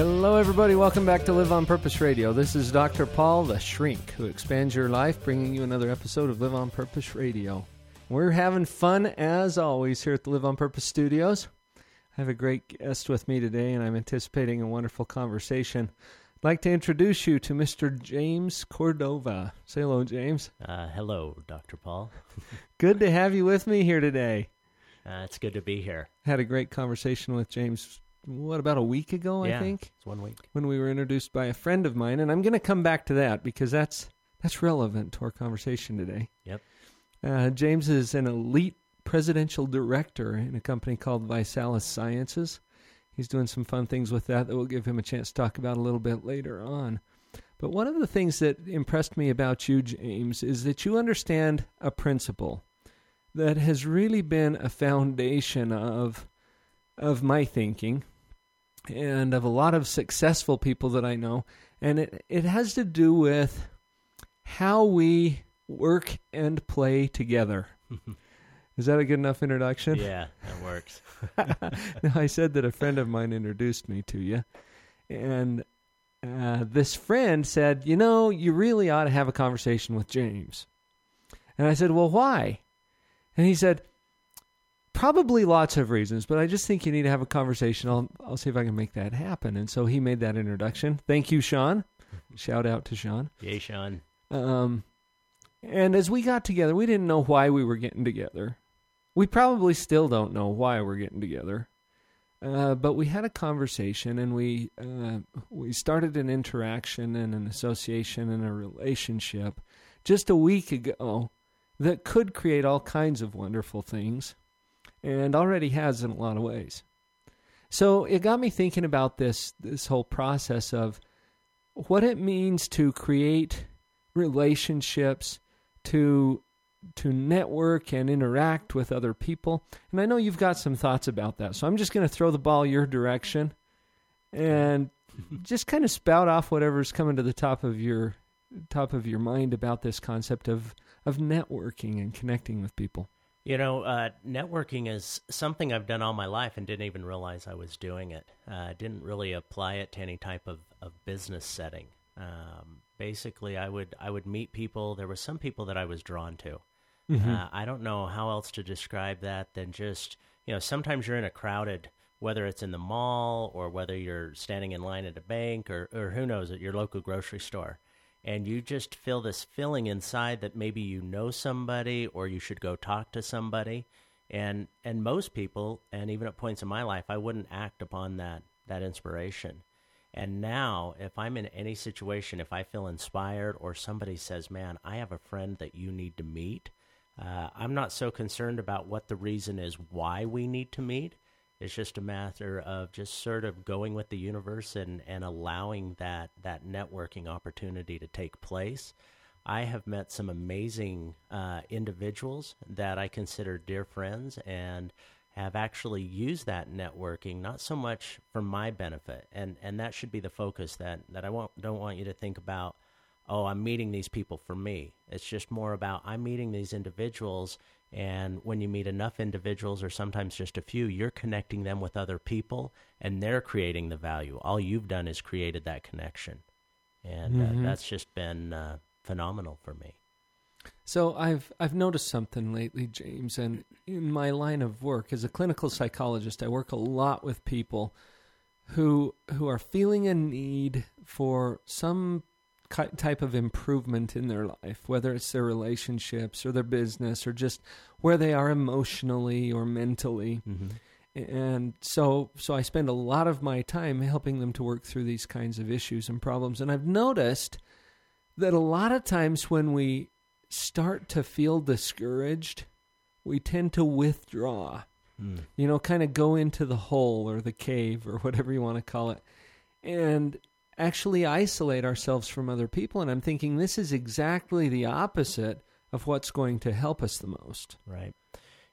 Hello, everybody. Welcome back to Live on Purpose Radio. This is Dr. Paul, the shrink who expands your life, bringing you another episode of Live on Purpose Radio. We're having fun as always here at the Live on Purpose studios. I have a great guest with me today, and I'm anticipating a wonderful conversation. I'd like to introduce you to Mr. James Cordova. Say hello, James. Uh, hello, Dr. Paul. Good to have you with me here today. Uh, it's good to be here. Had a great conversation with James, what, about a week ago, yeah, I think? It's one week. When we were introduced by a friend of mine, and I'm going to come back to that because that's that's relevant to our conversation today. Yep. Uh, James is an elite presidential director in a company called ViSalus Sciences. He's doing some fun things with that that we'll give him a chance to talk about a little bit later on. But one of the things that impressed me about you, James, is that you understand a principle that has really been a foundation of of my thinking and of a lot of successful people that I know. And it, it has to do with how we work and play together. Is that a good enough introduction? Yeah, that works. now, I said that a friend of mine introduced me to you. And uh, this friend said, You know, you really ought to have a conversation with James. And I said, Well, why? And he said, Probably lots of reasons, but I just think you need to have a conversation. I'll, I'll see if I can make that happen. And so he made that introduction. Thank you, Sean. Shout out to Sean. Yay, Sean. Um, and as we got together, we didn't know why we were getting together. We probably still don't know why we're getting together. Uh, but we had a conversation and we uh, we started an interaction and an association and a relationship just a week ago that could create all kinds of wonderful things and already has in a lot of ways. So it got me thinking about this this whole process of what it means to create relationships to to network and interact with other people. And I know you've got some thoughts about that. So I'm just going to throw the ball your direction and just kind of spout off whatever's coming to the top of your top of your mind about this concept of of networking and connecting with people. You know, uh, networking is something I've done all my life and didn't even realize I was doing it. Uh, I didn't really apply it to any type of, of business setting. Um, basically, I would I would meet people. There were some people that I was drawn to. Mm-hmm. Uh, I don't know how else to describe that than just you know sometimes you're in a crowded whether it's in the mall or whether you're standing in line at a bank or or who knows at your local grocery store and you just feel this feeling inside that maybe you know somebody or you should go talk to somebody and and most people and even at points in my life I wouldn't act upon that that inspiration and now if I'm in any situation if I feel inspired or somebody says man I have a friend that you need to meet uh, I'm not so concerned about what the reason is why we need to meet. It's just a matter of just sort of going with the universe and, and allowing that, that networking opportunity to take place. I have met some amazing uh, individuals that I consider dear friends and have actually used that networking not so much for my benefit and and that should be the focus that that I won't, don't want you to think about oh, I'm meeting these people for me. It's just more about I'm meeting these individuals. And when you meet enough individuals, or sometimes just a few, you're connecting them with other people and they're creating the value. All you've done is created that connection. And Mhm. uh, that's just been uh, phenomenal for me. So I've I've noticed something lately, James, and in my line of work as a clinical psychologist, I work a lot with people who who are feeling a need for some type of improvement in their life, whether it's their relationships or their business or just where they are emotionally or mentally. And so so I spend a lot of my time helping them to work through these kinds of issues and problems and I've noticed that a lot of times when we start to feel discouraged, we tend to withdraw. Mm. You know, kind of go into the hole or the cave or whatever you want to call it. And actually isolate ourselves from other people. And I'm thinking this is exactly the opposite of what's going to help us the most. Right.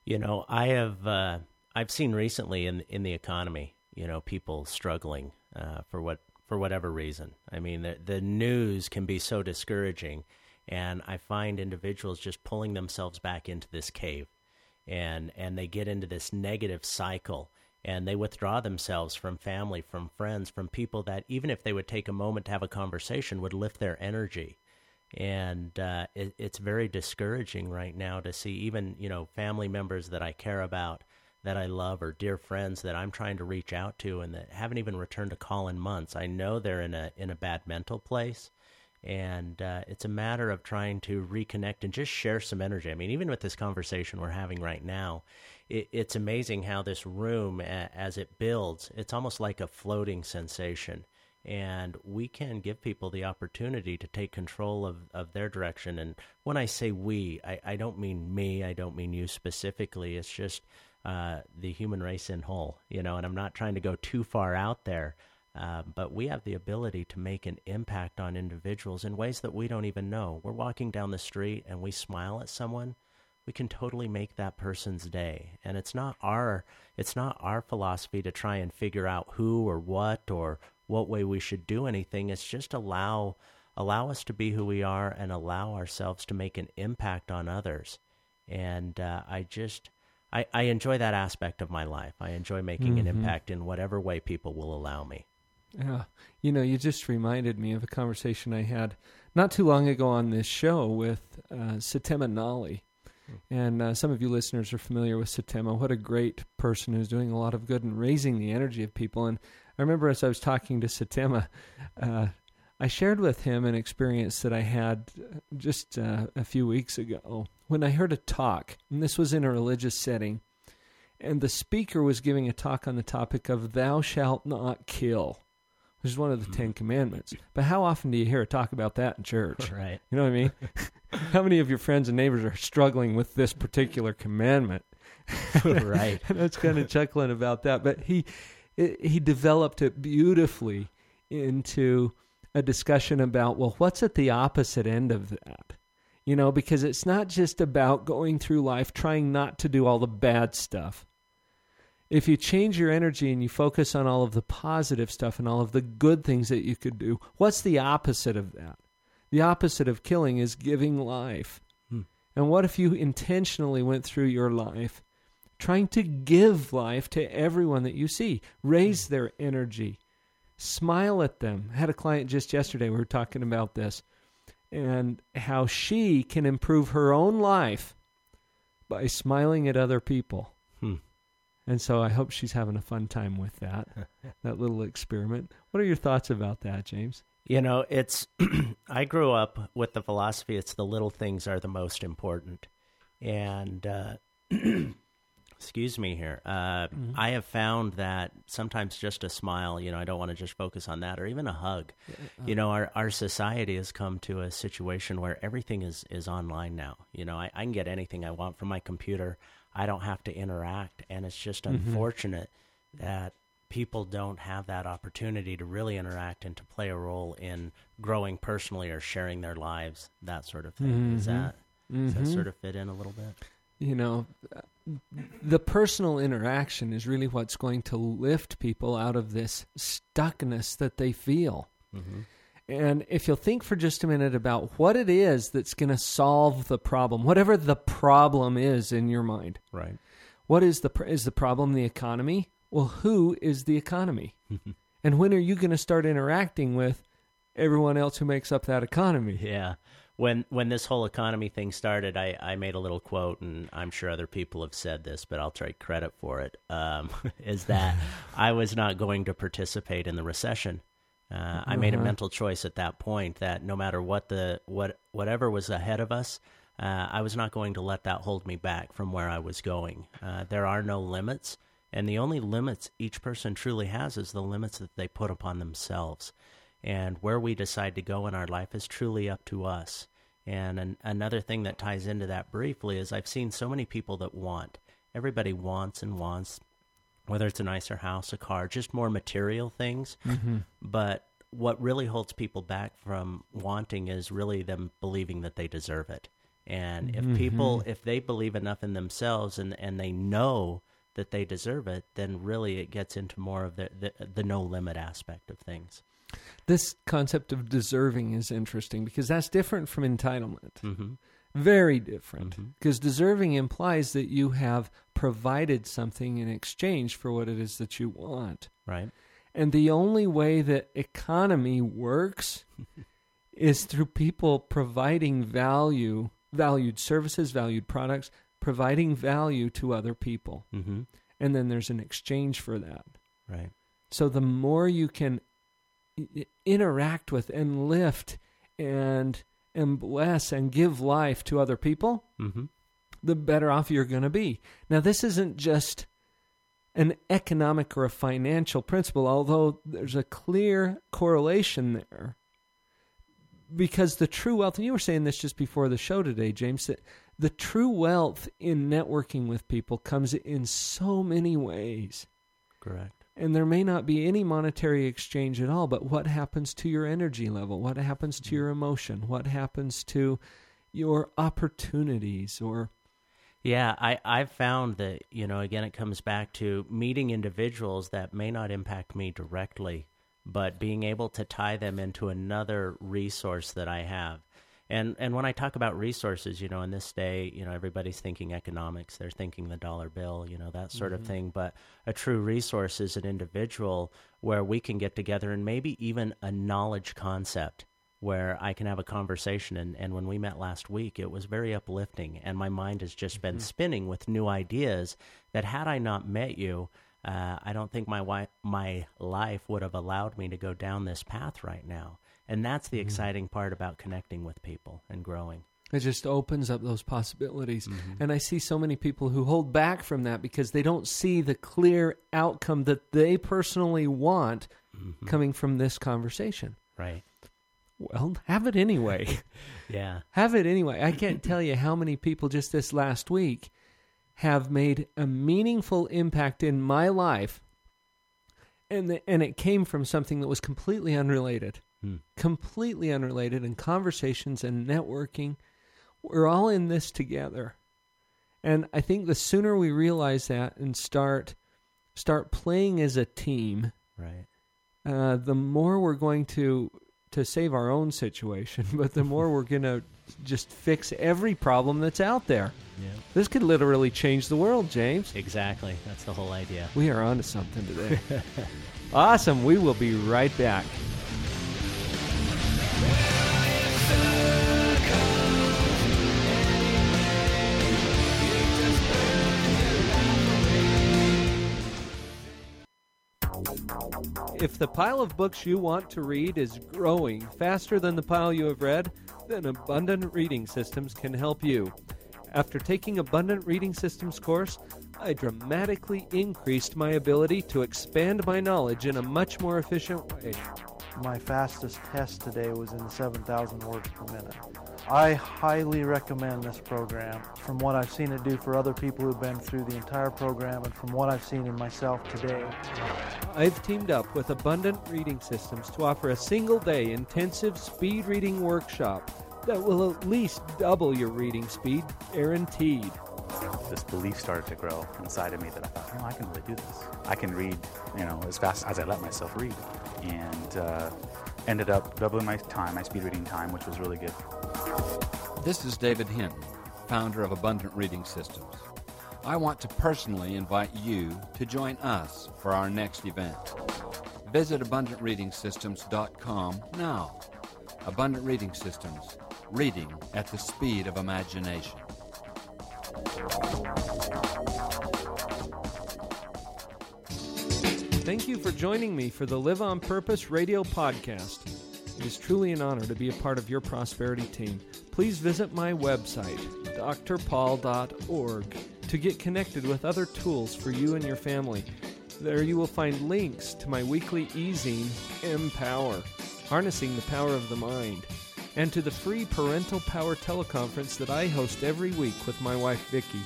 You know, I have uh, I've seen recently in in the economy, you know, people struggling uh, for what for whatever reason. I mean, the the news can be so discouraging, and I find individuals just pulling themselves back into this cave, and and they get into this negative cycle and they withdraw themselves from family, from friends, from people that even if they would take a moment to have a conversation would lift their energy. And uh, it, it's very discouraging right now to see even you know family members that I care about, that I love, or dear friends that I'm trying to reach out to, and that haven't even returned a call in months. I know they're in a in a bad mental place, and uh, it's a matter of trying to reconnect and just share some energy. I mean, even with this conversation we're having right now, it, it's amazing how this room, as it builds, it's almost like a floating sensation. And we can give people the opportunity to take control of, of their direction. And when I say we, I, I don't mean me, I don't mean you specifically. It's just uh, the human race in whole, you know, and I'm not trying to go too far out there. Uh, but we have the ability to make an impact on individuals in ways that we don't even know. We're walking down the street and we smile at someone we can totally make that person's day. And it's not our it's not our philosophy to try and figure out who or what or what way we should do anything. It's just allow allow us to be who we are and allow ourselves to make an impact on others. And uh, i just I, I enjoy that aspect of my life. I enjoy making mm-hmm. an impact in whatever way people will allow me. Yeah. You know you just reminded me of a conversation i had not too long ago on this show with uh, Satema Nali and uh, some of you listeners are familiar with Satema. What a great person who's doing a lot of good and raising the energy of people. And I remember as I was talking to Satema, uh, I shared with him an experience that I had just uh, a few weeks ago when I heard a talk, and this was in a religious setting, and the speaker was giving a talk on the topic of "Thou shalt not kill." Which is one of the Ten mm-hmm. Commandments. But how often do you hear a talk about that in church? Right. You know what I mean? how many of your friends and neighbors are struggling with this particular commandment? right. and I was kind of chuckling about that. But he he developed it beautifully into a discussion about well, what's at the opposite end of that? You know, because it's not just about going through life trying not to do all the bad stuff if you change your energy and you focus on all of the positive stuff and all of the good things that you could do, what's the opposite of that? The opposite of killing is giving life. Hmm. And what if you intentionally went through your life trying to give life to everyone that you see? Raise their energy, smile at them. I had a client just yesterday, we were talking about this, and how she can improve her own life by smiling at other people. And so I hope she's having a fun time with that, that little experiment. What are your thoughts about that, James? You know, it's, I grew up with the philosophy it's the little things are the most important. And, uh, excuse me here, uh, mm-hmm. I have found that sometimes just a smile, you know, I don't want to just focus on that, or even a hug. Uh, you know, our, our society has come to a situation where everything is, is online now. You know, I, I can get anything I want from my computer. I don't have to interact. And it's just mm-hmm. unfortunate that people don't have that opportunity to really interact and to play a role in growing personally or sharing their lives, that sort of thing. Mm-hmm. Is that mm-hmm. does that mm-hmm. sort of fit in a little bit? You know, the personal interaction is really what's going to lift people out of this stuckness that they feel. And if you'll think for just a minute about what it is that's going to solve the problem, whatever the problem is in your mind. Right. What is the is the problem the economy? Well, who is the economy? and when are you going to start interacting with everyone else who makes up that economy? Yeah. When when this whole economy thing started, I, I made a little quote, and I'm sure other people have said this, but I'll take credit for it. Um, is that I was not going to participate in the recession. Uh, I made a uh-huh. mental choice at that point that no matter what the what whatever was ahead of us, uh, I was not going to let that hold me back from where I was going. Uh, there are no limits, and the only limits each person truly has is the limits that they put upon themselves. And where we decide to go in our life is truly up to us. And an, another thing that ties into that briefly is I've seen so many people that want. Everybody wants and wants, whether it's a nicer house, a car, just more material things. Mm-hmm. But what really holds people back from wanting is really them believing that they deserve it. And if people, if they believe enough in themselves and, and they know that they deserve it, then really it gets into more of the, the, the no limit aspect of things. This concept of deserving is interesting because that's different from entitlement. hmm Very different. Mhm. Because deserving implies that you have provided something in exchange for what it is that you want. Right? And the only way that economy works is through people providing value, valued services, valued products, providing value to other people. hmm And then there's an exchange for that. Right. So the more you can interact with and lift and and bless and give life to other people, hmm the better off you're going to be. Now, this isn't just an economic or a financial principle, although there's a clear correlation there. Because the true wealth, and you were saying this just before the show today, James, that the true wealth in networking with people comes in so many ways. Correct. And there may not be any monetary exchange at all, but what happens to your energy level? What happens to mm-hmm. your emotion? What happens to your opportunities or Yeah, I, I've found that, you know, again, it comes back to meeting individuals that may not impact me directly, but being able to tie them into another resource that I have. And and when I talk about resources, you know, in this day, you know, everybody's thinking economics, they're thinking the dollar bill, you know, that sort of mm-hmm. thing. But a true resource is an individual where we can get together and maybe even a knowledge concept where I can have a conversation. And, and when we met last week, it was very uplifting. And my mind has just been spinning with new ideas that had I not met you, uh, I don't think my, wi- my life would have allowed me to go down this path right now. And that's the exciting part about connecting with people and growing. It just opens up those possibilities. Mm-hmm. And I see so many people who hold back from that because they don't see the clear outcome that they personally want Mm-hmm. coming from this conversation. Right. Well, have it anyway. Yeah. have it anyway. I can't tell you how many people just this last week have made a meaningful impact in my life. And the, and it came from something that was completely unrelated. Hmm. completely unrelated and conversations and networking we're all in this together and i think the sooner we realize that and start start playing as a team Right. uh, the more we're going to to save our own situation but the more we're going to just fix every problem that's out there Yeah. this could literally change the world james Exactly. That's the whole idea. we are onto something today awesome we will be right back If the pile of books you want to read is growing faster than the pile you have read, then Abundant Reading Systems can help you. After taking Abundant Reading Systems course, I dramatically increased my ability to expand my knowledge in a much more efficient way. My fastest test today was in 7,000 words per minute. I highly recommend this program from what I've seen it do for other people who've been through the entire program and from what I've seen in myself today. I've teamed up with Abundant Reading Systems to offer a single day intensive speed reading workshop that will at least double your reading speed, guaranteed. this belief started to grow inside of me that I thought, you know, I can really do this. I can read, you know, as fast as I let myself read, and uh, ended up doubling my time, my speed reading time, which was really good. This is David Hinton, founder of Abundant Reading Systems. I want to personally invite you to join us for our next event. Visit abundantreadingsystems.com now. Abundant Reading Systems, reading at the speed of imagination. Thank you for joining me for the Live on Purpose radio podcast. It is truly an honor to be a part of your prosperity team. Please visit my website, drpaul.org, to get connected with other tools for you and your family. There you will find links to my weekly e-zine, Empower, Harnessing the Power of the Mind, and to the free Parental Power teleconference that I host every week with my wife Vicki.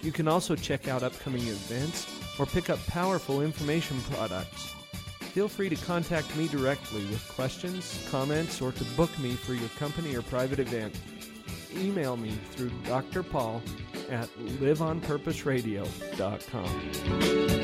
You can also check out upcoming events or pick up powerful information products. Feel free to contact me directly with questions, comments, or to book me for your company or private event. Email me through Dr. Paul at liveonpurposeradio.com.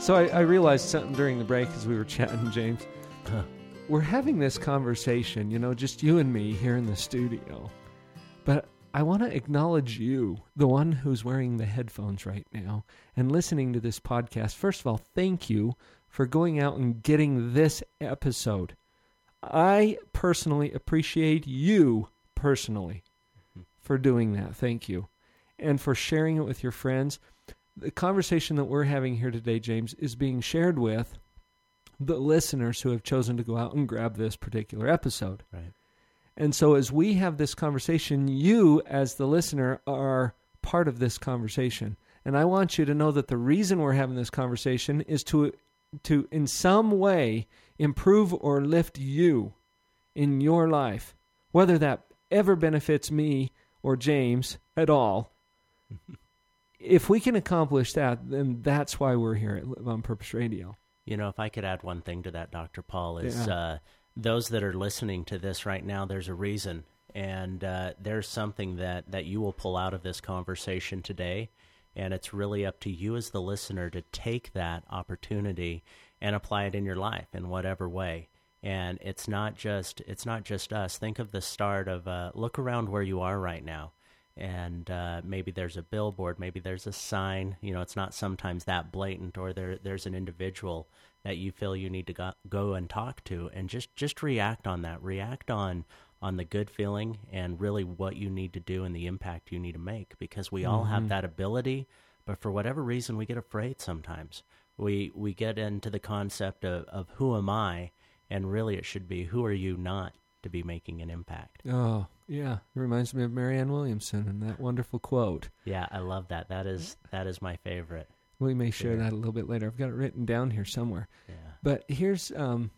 So I, I realized something during the break as we were chatting, James. We're having this conversation, you know, just you and me here in the studio. But I want to acknowledge you, the one who's wearing the headphones right now and listening to this podcast. First of all, thank you for going out and getting this episode. I personally appreciate you personally mm-hmm. for doing that. Thank you. And for sharing it with your friends. The conversation that we're having here today, James, is being shared with the listeners who have chosen to go out and grab this particular episode. Right. And so, as we have this conversation, you, as the listener, are part of this conversation. And I want you to know that the reason we're having this conversation is to, to in some way, improve or lift you in your life, whether that ever benefits me or James at all. if we can accomplish that, then that's why we're here at Live on Purpose Radio. You know, if I could add one thing to that, Dr. Paul, is Yeah. uh, those that are listening to this right now, there's a reason. And uh, there's something that, that you will pull out of this conversation today. And it's really up to you as the listener to take that opportunity and apply it in your life in whatever way. And it's not just it's not just us. Think of the start of uh, look around where you are right now and uh, maybe there's a billboard, maybe there's a sign. You know, it's not sometimes that blatant, or there there's an individual that you feel you need to go, go and talk to, and just just react on that. React on on the good feeling and really what you need to do and the impact you need to make, because we all have that ability, but for whatever reason we get afraid sometimes. We we get into the concept of, of who am I, and really it should be who are you not to be making an impact. Oh, yeah. It reminds me of Marianne Williamson and that wonderful quote. Yeah, I love that. That is that is my favorite. We may share that a little bit later. I've got it written down here somewhere. Yeah. But here's um,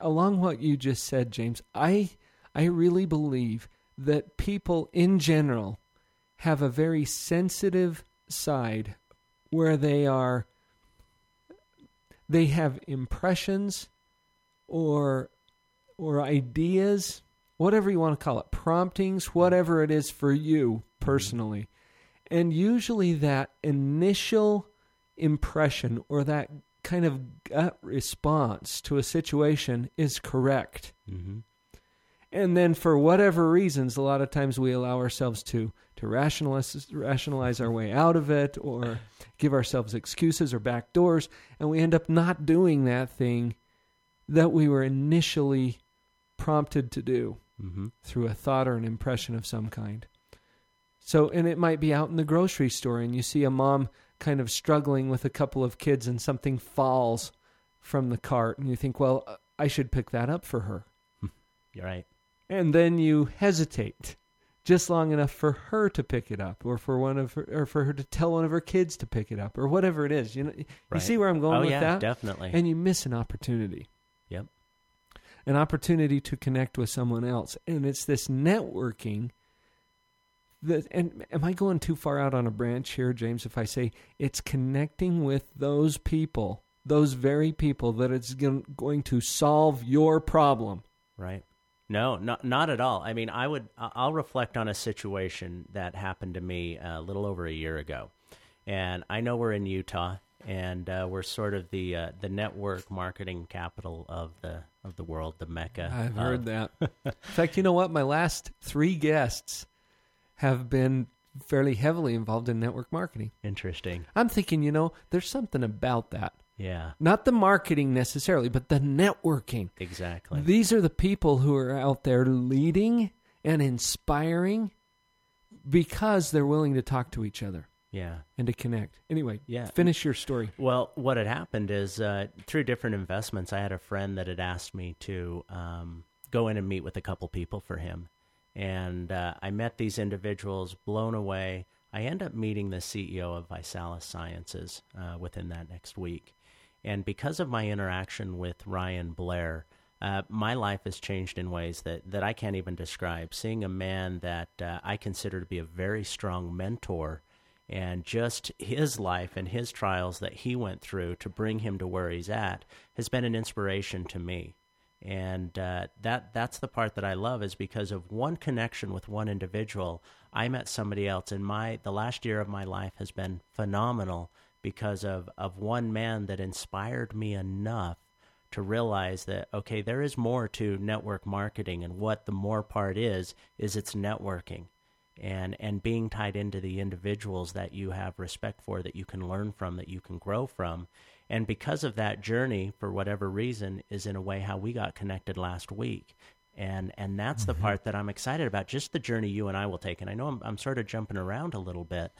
along what you just said, James. I I really believe that people in general have a very sensitive side where they are they have impressions or or ideas, whatever you want to call it, promptings, whatever it is for you personally. And usually that initial impression or that kind of gut response to a situation is correct. Mm-hmm. And then for whatever reasons, a lot of times we allow ourselves to to rationalize rationalize our way out of it or give ourselves excuses or back doors, and we end up not doing that thing that we were initially prompted to do Mm-hmm. through a thought or an impression of some kind. So, and it might be out in the grocery store, and you see a mom kind of struggling with a couple of kids, and something falls from the cart, and you think, well, uh, I should pick that up for her. You're right. And then you hesitate just long enough for her to pick it up, or for one of her, or for her to tell one of her kids to pick it up, or whatever it is. You know, you see where I'm going oh with yeah, that? definitely. and you miss an opportunity. Yep. An opportunity to connect with someone else. And it's this networking that and am I going too far out on a branch here, James, if I say it's connecting with those people, those very people that it's going to solve your problem. Right. No, not not at all. I mean, I would I'll reflect on a situation that happened to me a little over a year ago, and I know we're in Utah, and uh, we're sort of the uh, the network marketing capital of the of the world, the mecca. I've heard that. In fact, you know what? My last three guests have been fairly heavily involved in network marketing. Interesting. I'm thinking, you know, there's something about that. Yeah. Not the marketing necessarily, but the networking. Exactly. These are the people who are out there leading and inspiring because they're willing to talk to each other yeah. and to connect. Anyway, Yeah. finish your story. Well, what had happened is uh, through different investments, I had a friend that had asked me to um, go in and meet with a couple people for him. And uh, I met these individuals, blown away. I end up meeting the CEO of ViSalus Sciences uh, within that next week. And because of my interaction with Ryan Blair, uh, my life has changed in ways that, that I can't even describe. Seeing a man that uh, I consider to be a very strong mentor and just his life and his trials that he went through to bring him to where he's at has been an inspiration to me and uh, that that's the part that I love is because of one connection with one individual. I met somebody else, and my the last year of my life has been phenomenal because of of one man that inspired me enough to realize that okay, there is more to network marketing, and what the more part is is it's networking and and being tied into the individuals that you have respect for that you can learn from that you can grow from. And because of that journey for whatever reason is in a way how we got connected last week. And and that's mm-hmm. the part that I'm excited about just the journey you and I will take. And I know I'm I'm sort of jumping around a little bit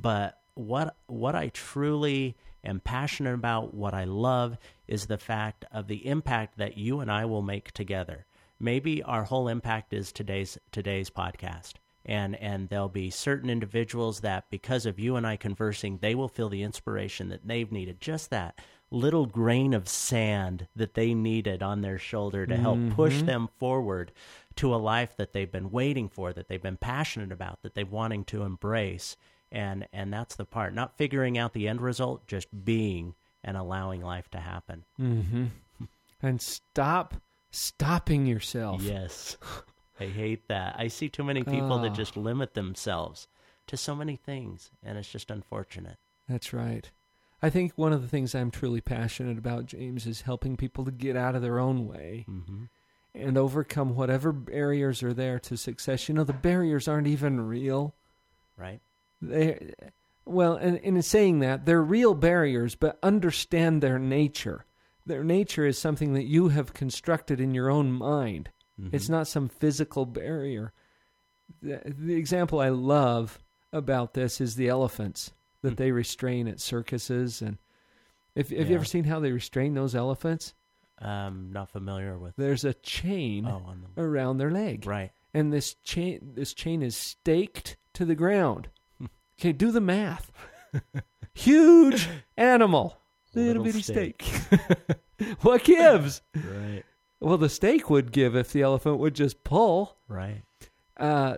but what what I truly am passionate about what I love is the fact of the impact that you and I will make together. Maybe our whole impact is today's today's podcast and and there'll be certain individuals that because of you and I conversing they will feel the inspiration that they've needed just that little grain of sand that they needed on their shoulder to help mm-hmm. push them forward to a life that they've been waiting for that they've been passionate about that they're wanting to embrace and and that's the part not figuring out the end result just being and allowing life to happen mm-hmm. and stop stopping yourself yes I hate that. I see too many people oh. that just limit themselves to so many things, and it's just unfortunate. That's right. I think one of the things I'm truly passionate about, James, is helping people to get out of their own way mm-hmm. and overcome whatever barriers are there to success. You know, the barriers aren't even real. Right. They, well, and, and in saying that, they're real barriers, but understand their nature. Their nature is something that you have constructed in your own mind. Mm-hmm. It's not some physical barrier. The, the, example I love about this is the elephants that mm-hmm. they restrain at circuses. And if, have yeah. you ever seen how they restrain those elephants? I'm not familiar with. There's a chain oh, the... around their leg, right? And this chain, this chain is staked to the ground. okay, do the math. Huge animal, little, little bitty stake. what gives? right. Well, the stake would give if the elephant would just pull. Right. Uh,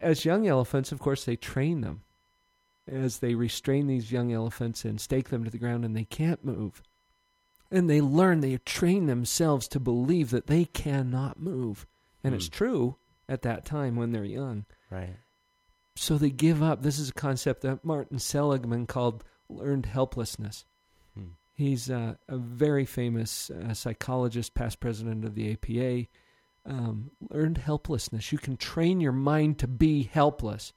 as young elephants, of course, they train them as they restrain these young elephants and stake them to the ground, and they can't move. And they learn, they train themselves to believe that they cannot move. And it's hmm. true at that time when they're young. Right. So they give up. This is a concept that Martin Seligman called learned helplessness. He's uh, a very famous uh, psychologist, past president of the APA. Um, learned helplessness. You can train your mind to be helpless.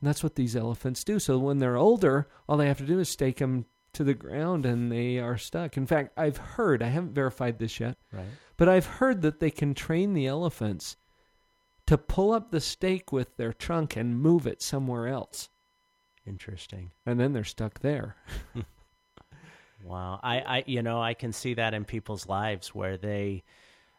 And that's what these elephants do. So when they're older, all they have to do is stake them to the ground and they are stuck. In fact, I've heard, I haven't verified this yet, right. but I've heard that they can train the elephants to pull up the stake with their trunk and move it somewhere else. Interesting. And then they're stuck there. Wow, I, I, you know, I can see that in people's lives where they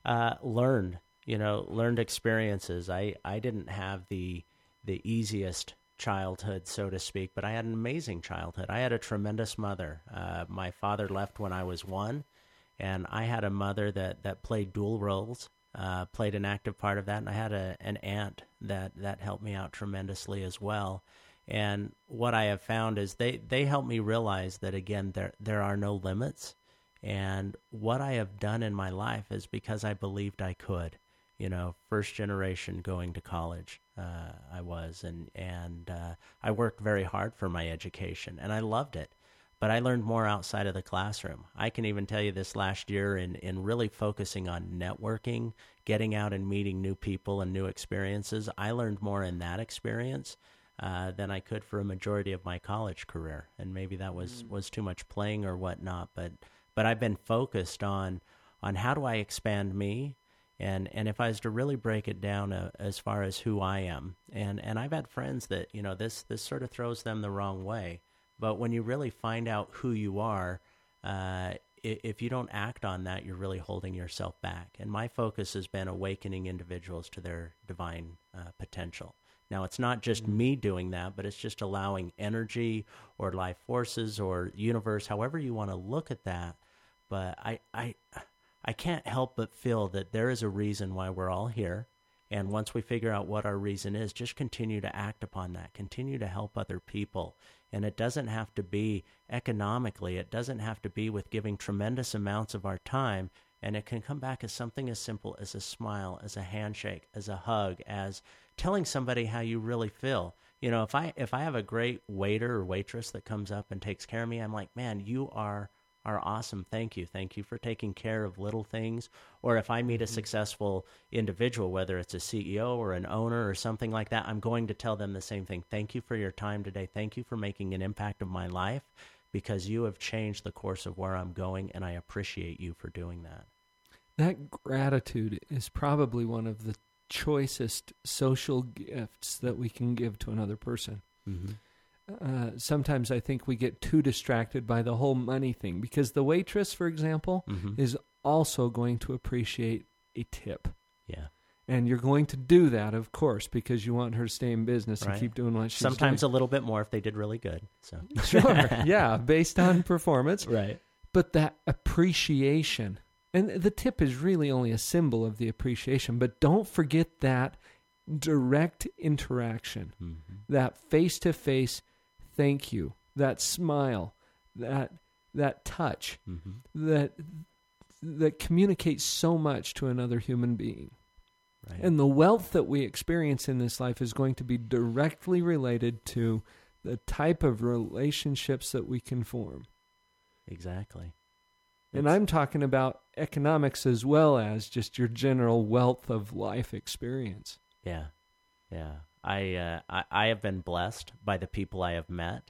uh, learn, you know, learned experiences. I, I didn't have the the easiest childhood, so to speak, but I had an amazing childhood. I had a tremendous mother. Uh, my father left when I was one, and I had a mother that that played dual roles, uh, played an active part of that, and I had a an aunt that that helped me out tremendously as well. And what I have found is they, they help me realize that again there there are no limits. And what I have done in my life is because I believed I could. You know, first generation going to college, uh, I was, and and uh, I worked very hard for my education, and I loved it. But I learned more outside of the classroom. I can even tell you this last year in in really focusing on networking, getting out and meeting new people and new experiences. I learned more in that experience uh, than I could for a majority of my college career, and maybe that was mm. was too much playing or whatnot. But but I've been focused on on how do I expand me, and and if I was to really break it down uh, as far as who I am, and and I've had friends that you know this this sort of throws them the wrong way, but when you really find out who you are. Uh, if you don't act on that, you're really holding yourself back. And my focus has been awakening individuals to their divine uh, potential. Now, it's not just mm-hmm. me doing that, but it's just allowing energy or life forces or universe, however you want to look at that. But I, I, I can't help but feel that there is a reason why we're all here. And once we figure out what our reason is, just continue to act upon that. Continue to help other people. And it doesn't have to be economically, it doesn't have to be with giving tremendous amounts of our time. And it can come back as something as simple as a smile, as a handshake, as a hug, as telling somebody how you really feel. You know, if I if I have a great waiter or waitress that comes up and takes care of me, I'm like, man, you are are awesome. Thank you. Thank you for taking care of little things. Or if I meet a mm-hmm. successful individual, whether it's a CEO or an owner or something like that, I'm going to tell them the same thing. Thank you for your time today. Thank you for making an impact of my life because you have changed the course of where I'm going, and I appreciate you for doing that. That gratitude is probably one of the choicest social gifts that we can give to another person. Mm-hmm. Uh, sometimes I think we get too distracted by the whole money thing because the waitress, for example, Mhm. is also going to appreciate a tip. Yeah. And you're going to do that, of course, because you want her to stay in business Right. and keep doing what she's doing. Sometimes doing. a little bit more if they did really good. So sure, yeah, based on performance. right. But that appreciation, and the tip is really only a symbol of the appreciation, but don't forget that direct interaction, Mm-hmm. that face to face thank you, that smile, that that touch, Mm-hmm. that that communicates so much to another human being. Right. And the wealth that we experience in this life is going to be directly related to the type of relationships that we can form. exactly. And I'm talking about economics as well as just your general wealth of life experience. Yeah, yeah. I, uh, I I have been blessed by the people I have met,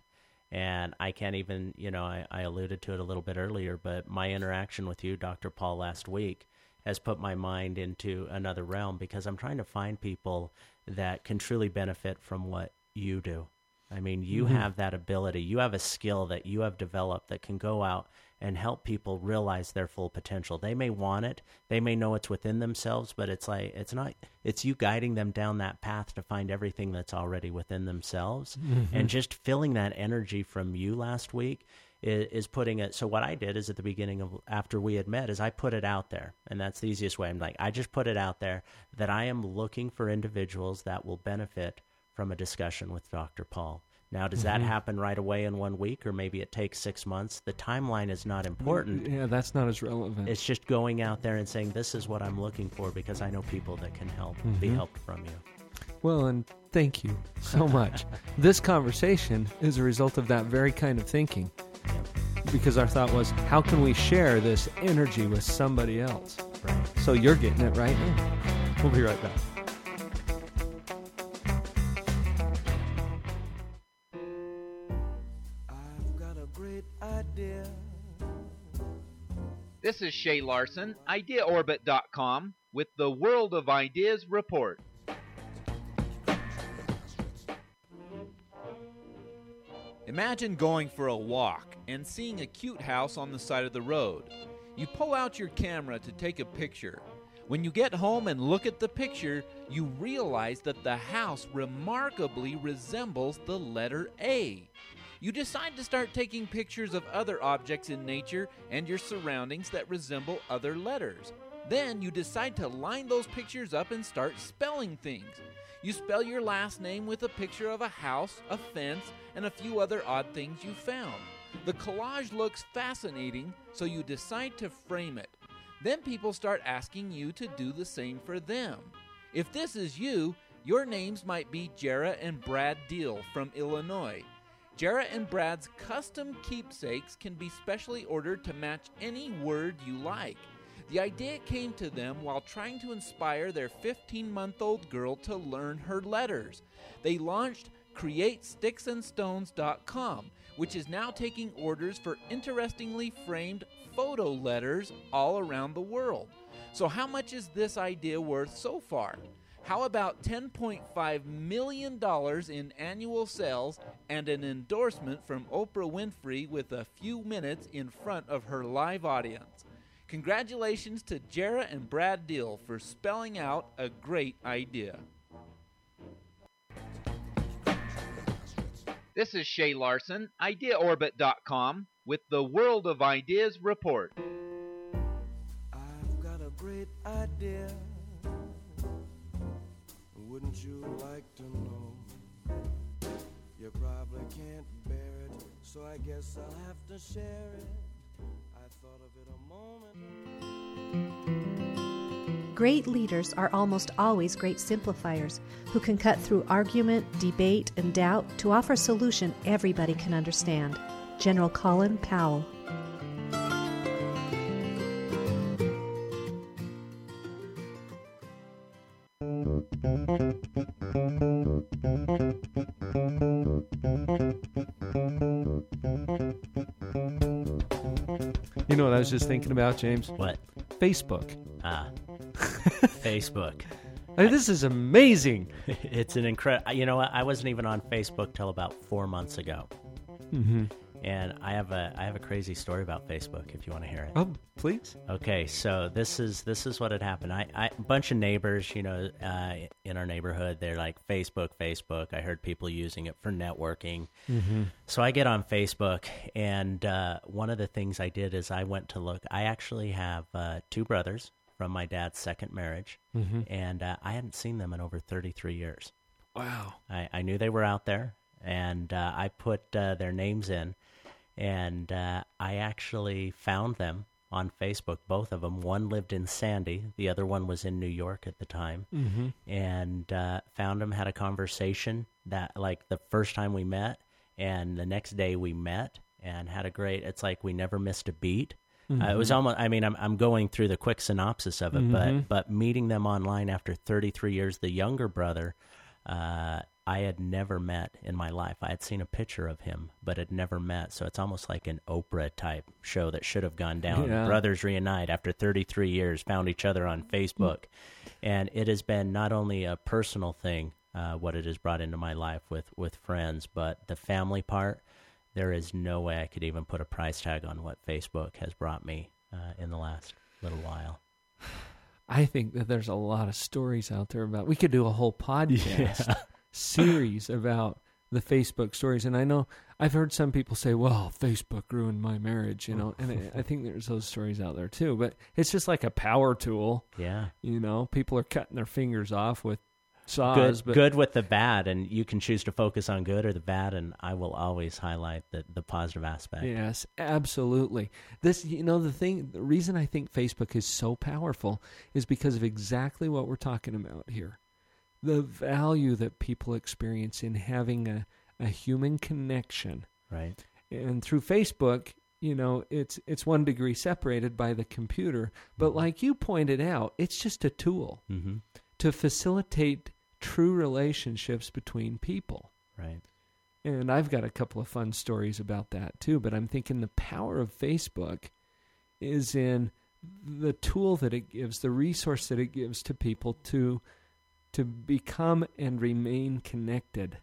and I can't even you know I, I alluded to it a little bit earlier, but my interaction with you, Dr. Paul, last week has put my mind into another realm because I'm trying to find people that can truly benefit from what you do. I mean, you Mhm. have that ability. You have a skill that you have developed that can go out and help people realize their full potential. They may want it, they may know it's within themselves, but it's like it's not it's you guiding them down that path to find everything that's already within themselves. Mm-hmm. And just filling that energy from you last week is, is putting it so what I did is at the beginning of after we had met is I put it out there. And that's the easiest way. I'm like I just put it out there that I am looking for individuals that will benefit from a discussion with Dr. Paul. Now, does that mm-hmm. happen right away in one week, or maybe it takes six months? The timeline is not mm, important. Yeah, that's not as relevant. It's just going out there and saying, This is what I'm looking for because I know people that can help, be mm-hmm. helped from you. well, and thank you so much. this conversation is a result of that very kind of thinking. Because our thought was, how can we share this energy with somebody else? Right. So you're getting it right now. We'll be right back. This is Shay Larson, IdeaOrbit.com, with the World of Ideas report. Imagine going for a walk and seeing a cute house on the side of the road. You pull out your camera to take a picture. When you get home and look at the picture, you realize that the house remarkably resembles the letter A. You decide to start taking pictures of other objects in nature and your surroundings that resemble other letters. Then you decide to line those pictures up and start spelling things. You spell your last name with a picture of a house, a fence, and a few other odd things you found. The collage looks fascinating, so you decide to frame it. Then people start asking you to do the same for them. If this is you, your names might be Jarrah and Brad Deal from Illinois. Jarrah and Brad's custom keepsakes can be specially ordered to match any word you like. The idea came to them while trying to inspire their 15 month old girl to learn her letters. They launched CreateSticksandStones.com, which is now taking orders for interestingly framed photo letters all around the world. So, how much is this idea worth so far? How about $10.5 million in annual sales and an endorsement from Oprah Winfrey with a few minutes in front of her live audience? Congratulations to Jarrah and Brad Deal for spelling out a great idea. This is Shay Larson, IdeaOrbit.com, with the World of Ideas report. I've got a great idea. Wouldn't you like to know? You probably can't bear it, so I guess I'll have to share it. I thought of it a moment. Great leaders are almost always great simplifiers who can cut through argument, debate, and doubt to offer a solution everybody can understand. General Colin Powell. Just thinking about, James? What? Facebook. Ah, Facebook. Hey, this is amazing. it's an incredible. You know what? I wasn't even on Facebook till about four months ago, Mm-hmm. And I have a I have a crazy story about Facebook. If you want to hear it. Oh, please. Okay, so this is this is what had happened. I, I a bunch of neighbors, you know, uh, in our neighborhood, they're like Facebook, Facebook. I heard people using it for networking. Mm-hmm. So I get on Facebook, and uh, one of the things I did is I went to look. I actually have uh, two brothers from my dad's second marriage, Mhm. and uh, I hadn't seen them in over 33 years. Wow. I, I knew they were out there, and uh, I put uh, their names in, and uh, I actually found them on Facebook. Both of them. One lived in Sandy, the other one was in New York at the time, Mm-hmm. and uh, found them. Had a conversation that like the first time we met, and the next day we met and had a great. It's like we never missed a beat. Uh, it was Mhm. almost. I mean, I'm I'm going through the quick synopsis of it, Mhm. but but meeting them online after 33 years, the younger brother, uh, I had never met in my life. I had seen a picture of him, but had never met. So it's almost like an Oprah type show that should have gone down. Yeah. Brothers reunite after 33 years, found each other on Facebook, and it has been not only a personal thing, uh, what it has brought into my life with with friends, but the family part. There is no way I could even put a price tag on what Facebook has brought me uh, in the last little while. I think that there's a lot of stories out there about. We could do a whole podcast Yeah. Series about the Facebook stories, and I know I've heard some people say, "Well, Facebook ruined my marriage," you know, and I, I think there's those stories out there too. But it's just like a power tool, Yeah. you know. People are cutting their fingers off with good, saws, but good with the bad, and you can choose to focus on good or the bad, and I will always highlight the, the positive aspect. Yes, absolutely. This, you know, the thing, the reason I think Facebook is so powerful is because of exactly what we're talking about here. The value that people experience in having a, a human connection. Right. And through Facebook, you know, it's it's one degree separated by the computer, but like you pointed out, it's just a tool Mm-hmm. to facilitate true relationships between people. Right. And I've got a couple of fun stories about that too, but I'm thinking the power of Facebook is in the tool that it gives, the resource that it gives to people to to become and remain connected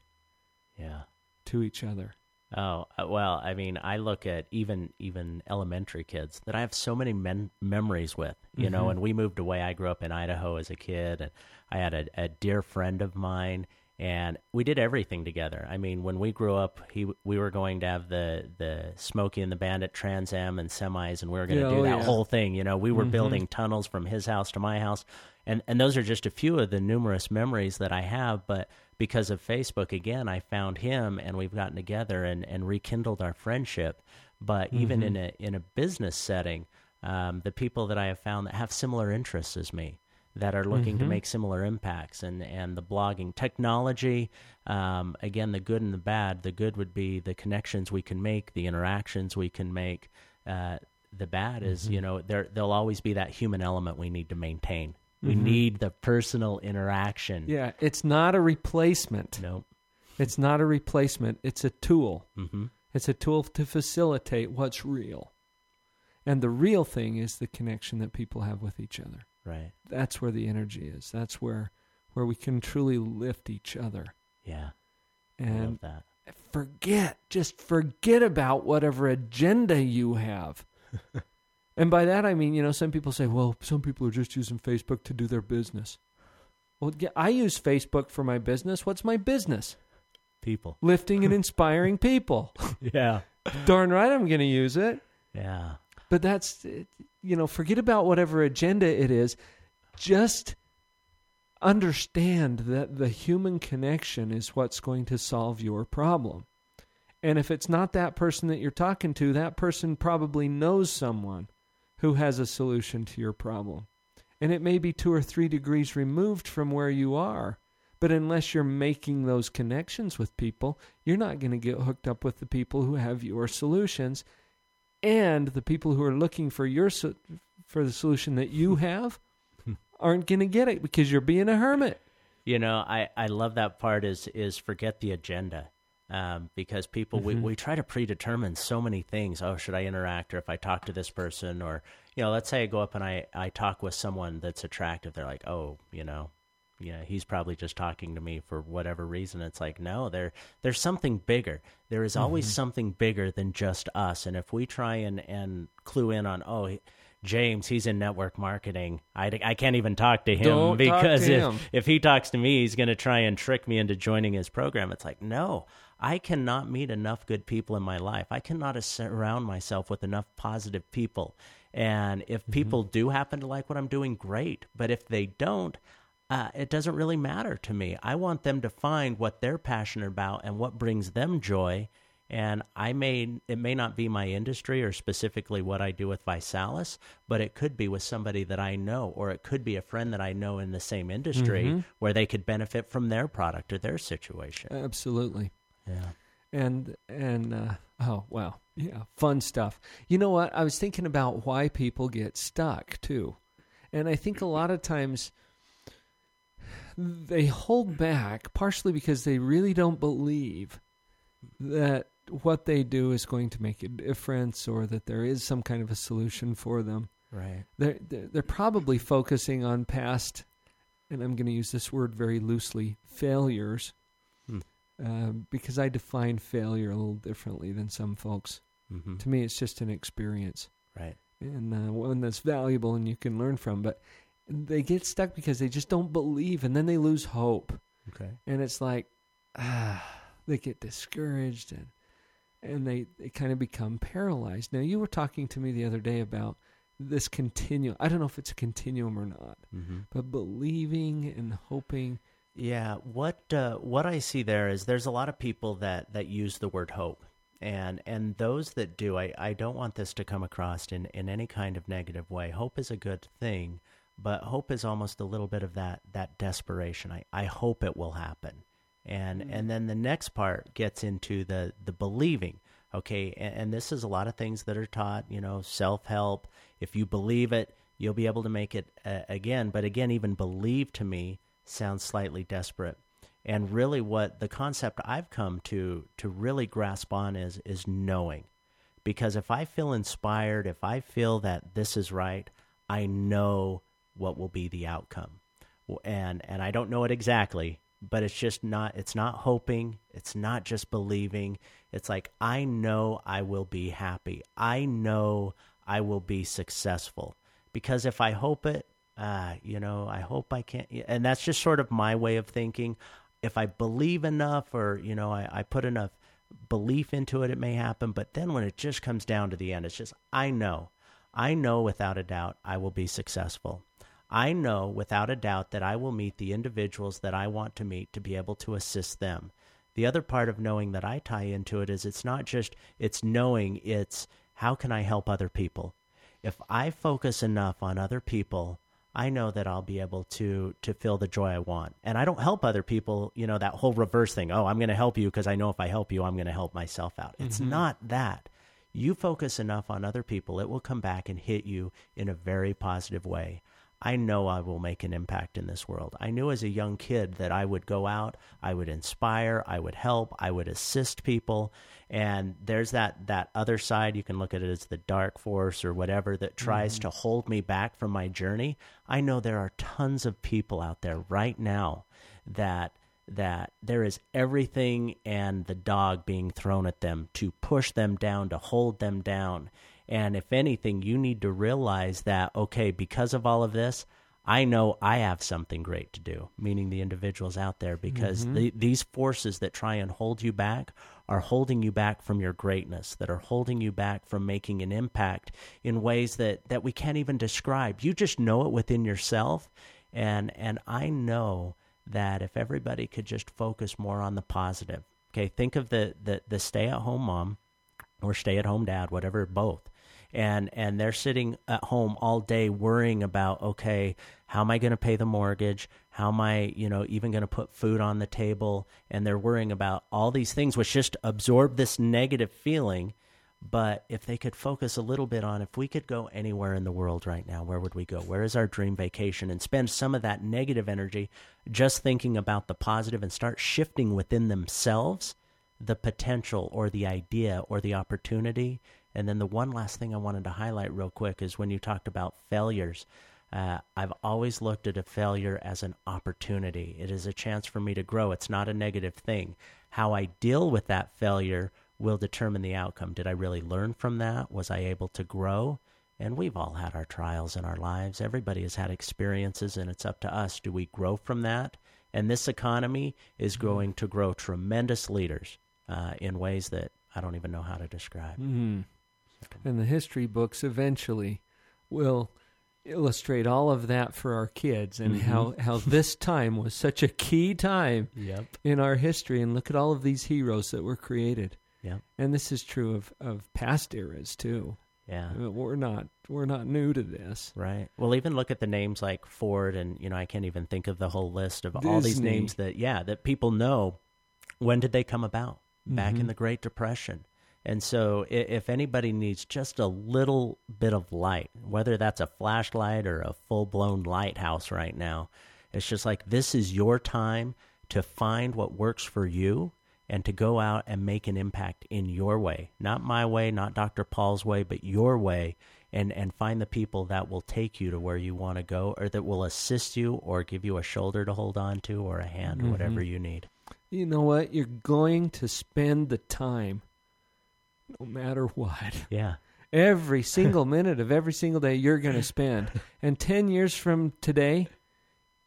Yeah. to each other. Oh uh, well, I mean, I look at even even elementary kids that I have so many men- memories with. You know, Mhm. and we moved away. I grew up in Idaho as a kid, and I had a, a dear friend of mine, and we did everything together. I mean, when we grew up, he we were going to have the the Smokey and the Bandit Trans Am and semis, and we were going to Yeah, do oh, that yeah. whole thing. You know, we were Mhm. building tunnels from his house to my house, and and those are just a few of the numerous memories that I have. But because of Facebook, again, I found him, and we've gotten together and and rekindled our friendship. But even Mhm. in a in a business setting, um, the people that I have found that have similar interests as me, that are looking to Mhm. make similar impacts, and and the blogging technology, um, again, the good and the bad. The good would be the connections we can make, the interactions we can make. Uh, the bad is, Mhm. you know, there there'll always be that human element we need to maintain. We Mhm. need the personal interaction. Yeah, it's not a replacement. Nope. It's not a replacement. It's a tool. Mm-hmm. It's a tool to facilitate what's real. And the real thing is the connection that people have with each other. Right. That's where the energy is. That's where where we can truly lift each other. Yeah. I And love that. forget, just forget about whatever agenda you have. and by that I mean, you know, some people say, well, some people are just using Facebook to do their business. Well, yeah, I use Facebook for my business. What's my business? People. Lifting and inspiring people. Yeah. Darn right I'm going to use it. Yeah. But that's, you know, forget about whatever agenda it is. Just understand that the human connection is what's going to solve your problem. And if it's not that person that you're talking to, that person probably knows someone who has a solution to your problem. And it may be two or three degrees removed from where you are. But unless you're making those connections with people, you're not going to get hooked up with the people who have your solutions and the people who are looking for your so- for the solution that you have aren't going to get it because you're being a hermit. You know, I, I love that part is is forget the agenda. Um, because people we, Mhm. we try to predetermine so many things. Oh, should I interact or if I talk to this person or you know, let's say I go up and I, I talk with someone that's attractive, they're like, Oh, you know, yeah, he's probably just talking to me for whatever reason. It's like, no, there there's something bigger. There is always Mhm. something bigger than just us. And if we try and, and clue in on, oh, he- James, he's in network marketing. I, I can't even talk to him Don't talk to because if, him. if he talks to me, he's going to try and trick me into joining his program. It's like, no, I cannot meet enough good people in my life. I cannot surround myself with enough positive people. And if people do happen to like what I'm doing, great. But if they don't, uh, it doesn't really matter to me. I want them to find what they're passionate about and what brings them joy. And I may it may not be my industry or specifically what I do with ViSalus, but it could be with somebody that I know, or it could be a friend that I know in the same industry Mhm. where they could benefit from their product or their situation. Absolutely. Yeah. And and uh, oh wow, yeah, fun stuff. You know what? I was thinking about why people get stuck too, and I think a lot of times they hold back partially because they really don't believe that what they do is going to make a difference or that there is some kind of a solution for them. Right. They're they're, they're probably focusing on past, and I'm going to use this word very loosely, failures. Uh, because I define failure a little differently than some folks. Mhm. To me, it's just an experience, Right. and uh, one that's valuable and you can learn from. But they get stuck because they just don't believe, and then they lose hope, Okay. and it's like ah, they get discouraged and and they, they kind of become paralyzed. Now, you were talking to me the other day about this continuum. I don't know if it's a continuum or not, Mhm. but believing and hoping. Yeah, what uh, what I see there is there's a lot of people that, that use the word hope, and and those that do, I, I don't want this to come across in, in any kind of negative way. Hope is a good thing, but hope is almost a little bit of that that desperation. I, I hope it will happen, and and then the next part gets into the the believing. Okay, and, and this is a lot of things that are taught. You know, self help. If you believe it, you'll be able to make it uh, again. But again, even believe to me sounds slightly desperate. And really, what the concept I've come to to really grasp on is is knowing, because if I feel inspired, if I feel that this is right, I know what will be the outcome, and and I don't know it exactly, but it's just not it's not hoping, it's not just believing. It's like I know I will be happy. I know I will be successful because if I hope it, uh, you know, I hope I can't. And that's just sort of my way of thinking. If I believe enough, or you know, I, I put enough belief into it, it may happen. But then when it just comes down to the end, it's just I know, I know without a doubt I will be successful. I know without a doubt that I will meet the individuals that I want to meet to be able to assist them. The other part of knowing that I tie into it is it's not just it's knowing, it's how can I help other people? If I focus enough on other people, I know that I'll be able to to feel the joy I want. And I don't help other people, you know, that whole reverse thing. Oh, I'm going to help you because I know if I help you, I'm going to help myself out. It's Mhm. not that. You focus enough on other people, it will come back and hit you in a very positive way. I know I will make an impact in this world. I knew as a young kid that I would go out, I would inspire, I would help, I would assist people. And there's that, that other side. You can look at it as the dark force or whatever that tries Mhm. to hold me back from my journey. I know there are tons of people out there right now that that there is everything and the dog being thrown at them to push them down, to hold them down. And if anything, you need to realize that, okay, because of all of this, I know I have something great to do, meaning the individuals out there, because Mhm. the, these forces that try and hold you back are holding you back from your greatness, that are holding you back from making an impact in ways that, that we can't even describe. You just know it within yourself. And, and I know that if everybody could just focus more on the positive, okay, think of the, the, the stay at home mom or stay at home dad, whatever, both. And and they're sitting at home all day worrying about okay, how am I going to pay the mortgage? How am I, you know, even going to put food on the table? And they're worrying about all these things, which just absorb this negative feeling. But if they could focus a little bit on if we could go anywhere in the world right now, where would we go? Where is our dream vacation? And spend some of that negative energy just thinking about the positive and start shifting within themselves the potential or the idea or the opportunity. And then the one last thing I wanted to highlight real quick is when you talked about failures. Uh, I've always looked at a failure as an opportunity. It is a chance for me to grow. It's not a negative thing. How I deal with that failure will determine the outcome. Did I really learn from that? Was I able to grow? And we've all had our trials in our lives. Everybody has had experiences, and it's up to us. Do we grow from that? And this economy is going to grow tremendous leaders uh, in ways that I don't even know how to describe. hmm And the history books eventually will illustrate all of that for our kids and Mhm. how, how this time was such a key time Yep. in our history. And look at all of these heroes that were created. Yep. And this is true of, of past eras too. Yeah. We're not we're not new to this. Right. Well, even look at the names like Ford, and you know, I can't even think of the whole list of all these names that, yeah, that people know. When did they come about? Back in Mhm. the Great Depression. And so, if anybody needs just a little bit of light, whether that's a flashlight or a full blown lighthouse right now, it's just like this is your time to find what works for you and to go out and make an impact in your way. Not my way, not Dr. Paul's way, but your way. And, and find the people that will take you to where you want to go or that will assist you or give you a shoulder to hold on to or a hand or mm-hmm. whatever you need. You know what? You're going to spend the time no matter what. Yeah. Every single minute of every single day you're going to spend. And 10 years from today,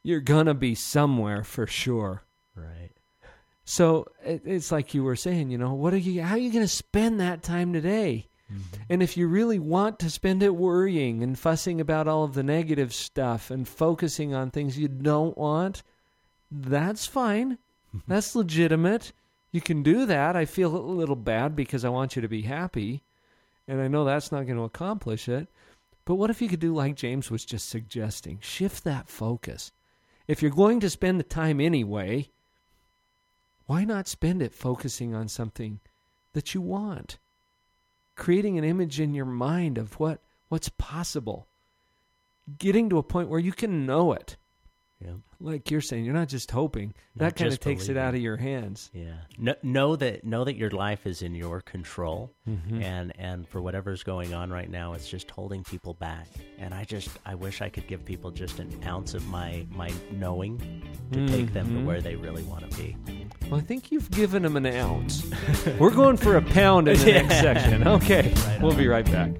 you're going to be somewhere for sure. Right. So it, it's like you were saying, you know, what are you how are you going to spend that time today? Mm-hmm. And if you really want to spend it worrying and fussing about all of the negative stuff and focusing on things you don't want, that's fine. That's legitimate. You can do that. I feel a little bad because I want you to be happy. And I know that's not going to accomplish it. But what if you could do like James was just suggesting? Shift that focus. If you're going to spend the time anyway, why not spend it focusing on something that you want? Creating an image in your mind of what, what's possible. Getting to a point where you can know it. Yeah. Like you're saying, you're not just hoping. Not that kind of takes it out of your hands. Yeah. Know, know that know that your life is in your control, Mhm. and and for whatever's going on right now, it's just holding people back. And I just I wish I could give people just an ounce of my my knowing to take them to Mhm. where they really want to be. Well, I think you've given them an ounce. We're going for a pound in the next section. Okay. Right we'll be right back.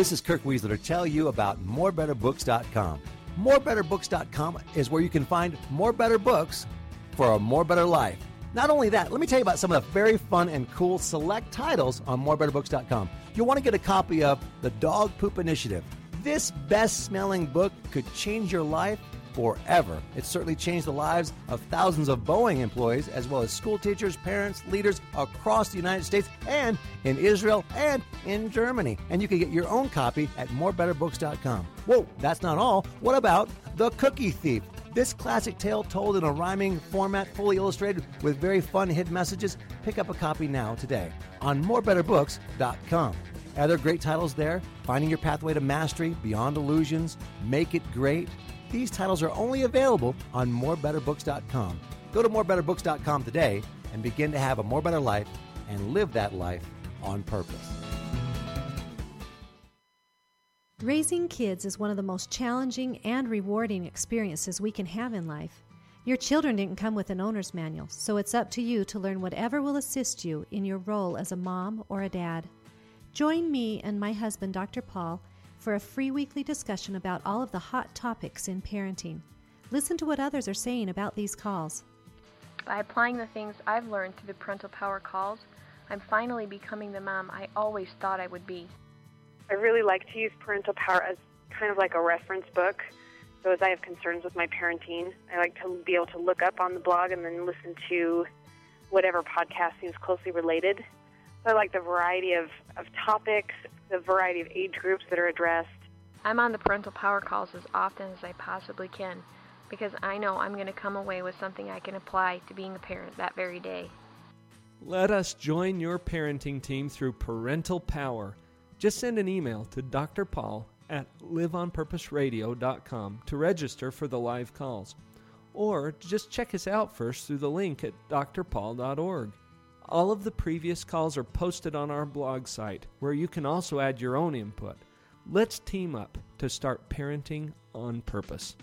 This is Kirk Weisler to tell you about morebetterbooks.com. Morebetterbooks.com is where you can find more better books for a more better life. Not only that, let me tell you about some of the very fun and cool select titles on morebetterbooks.com. You'll want to get a copy of The Dog Poop Initiative. This best smelling book could change your life forever. It's certainly changed the lives of thousands of Boeing employees, as well as school teachers, parents, leaders across the United States and in Israel and in Germany. And you can get your own copy at morebetterbooks.com. Whoa, that's not all. What about The Cookie Thief? This classic tale told in a rhyming format, fully illustrated with very fun hidden messages. Pick up a copy now today on morebetterbooks.com. Other great titles there Finding Your Pathway to Mastery, Beyond Illusions, Make It Great. These titles are only available on morebetterbooks.com. Go to morebetterbooks.com today and begin to have a more better life and live that life on purpose. Raising kids is one of the most challenging and rewarding experiences we can have in life. Your children didn't come with an owner's manual, so it's up to you to learn whatever will assist you in your role as a mom or a dad. Join me and my husband, Dr. Paul, for a free weekly discussion about all of the hot topics in parenting. Listen to what others are saying about these calls. By applying the things I've learned through the parental power calls, I'm finally becoming the mom I always thought I would be. I really like to use parental power as kind of like a reference book. So as I have concerns with my parenting, I like to be able to look up on the blog and then listen to whatever podcast seems closely related. So I like the variety of, of topics, the variety of age groups that are addressed. I'm on the parental power calls as often as I possibly can because I know I'm going to come away with something I can apply to being a parent that very day. Let us join your parenting team through Parental Power. Just send an email to Dr. Paul at liveonpurposeradio.com to register for the live calls. Or just check us out first through the link at drpaul.org. All of the previous calls are posted on our blog site, where you can also add your own input. Let's team up to start parenting on purpose.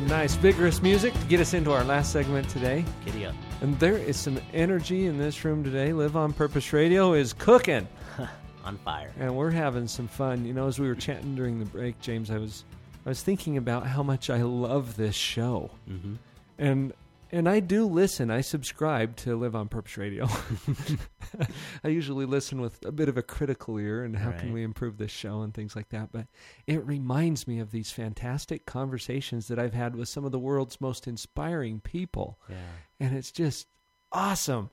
Some nice, vigorous music to get us into our last segment today. Giddy up. And there is some energy in this room today. Live on Purpose Radio is cooking. On fire. And we're having some fun. You know, as we were chatting during the break, James, I was I was thinking about how much I love this show. Mm-hmm. And and I do listen. I subscribe to Live on Purpose Radio. I usually listen with a bit of a critical ear and how can we improve this show and things like that. But it reminds me of these fantastic conversations that I've had with some of the world's most inspiring people. Yeah. And it's just awesome.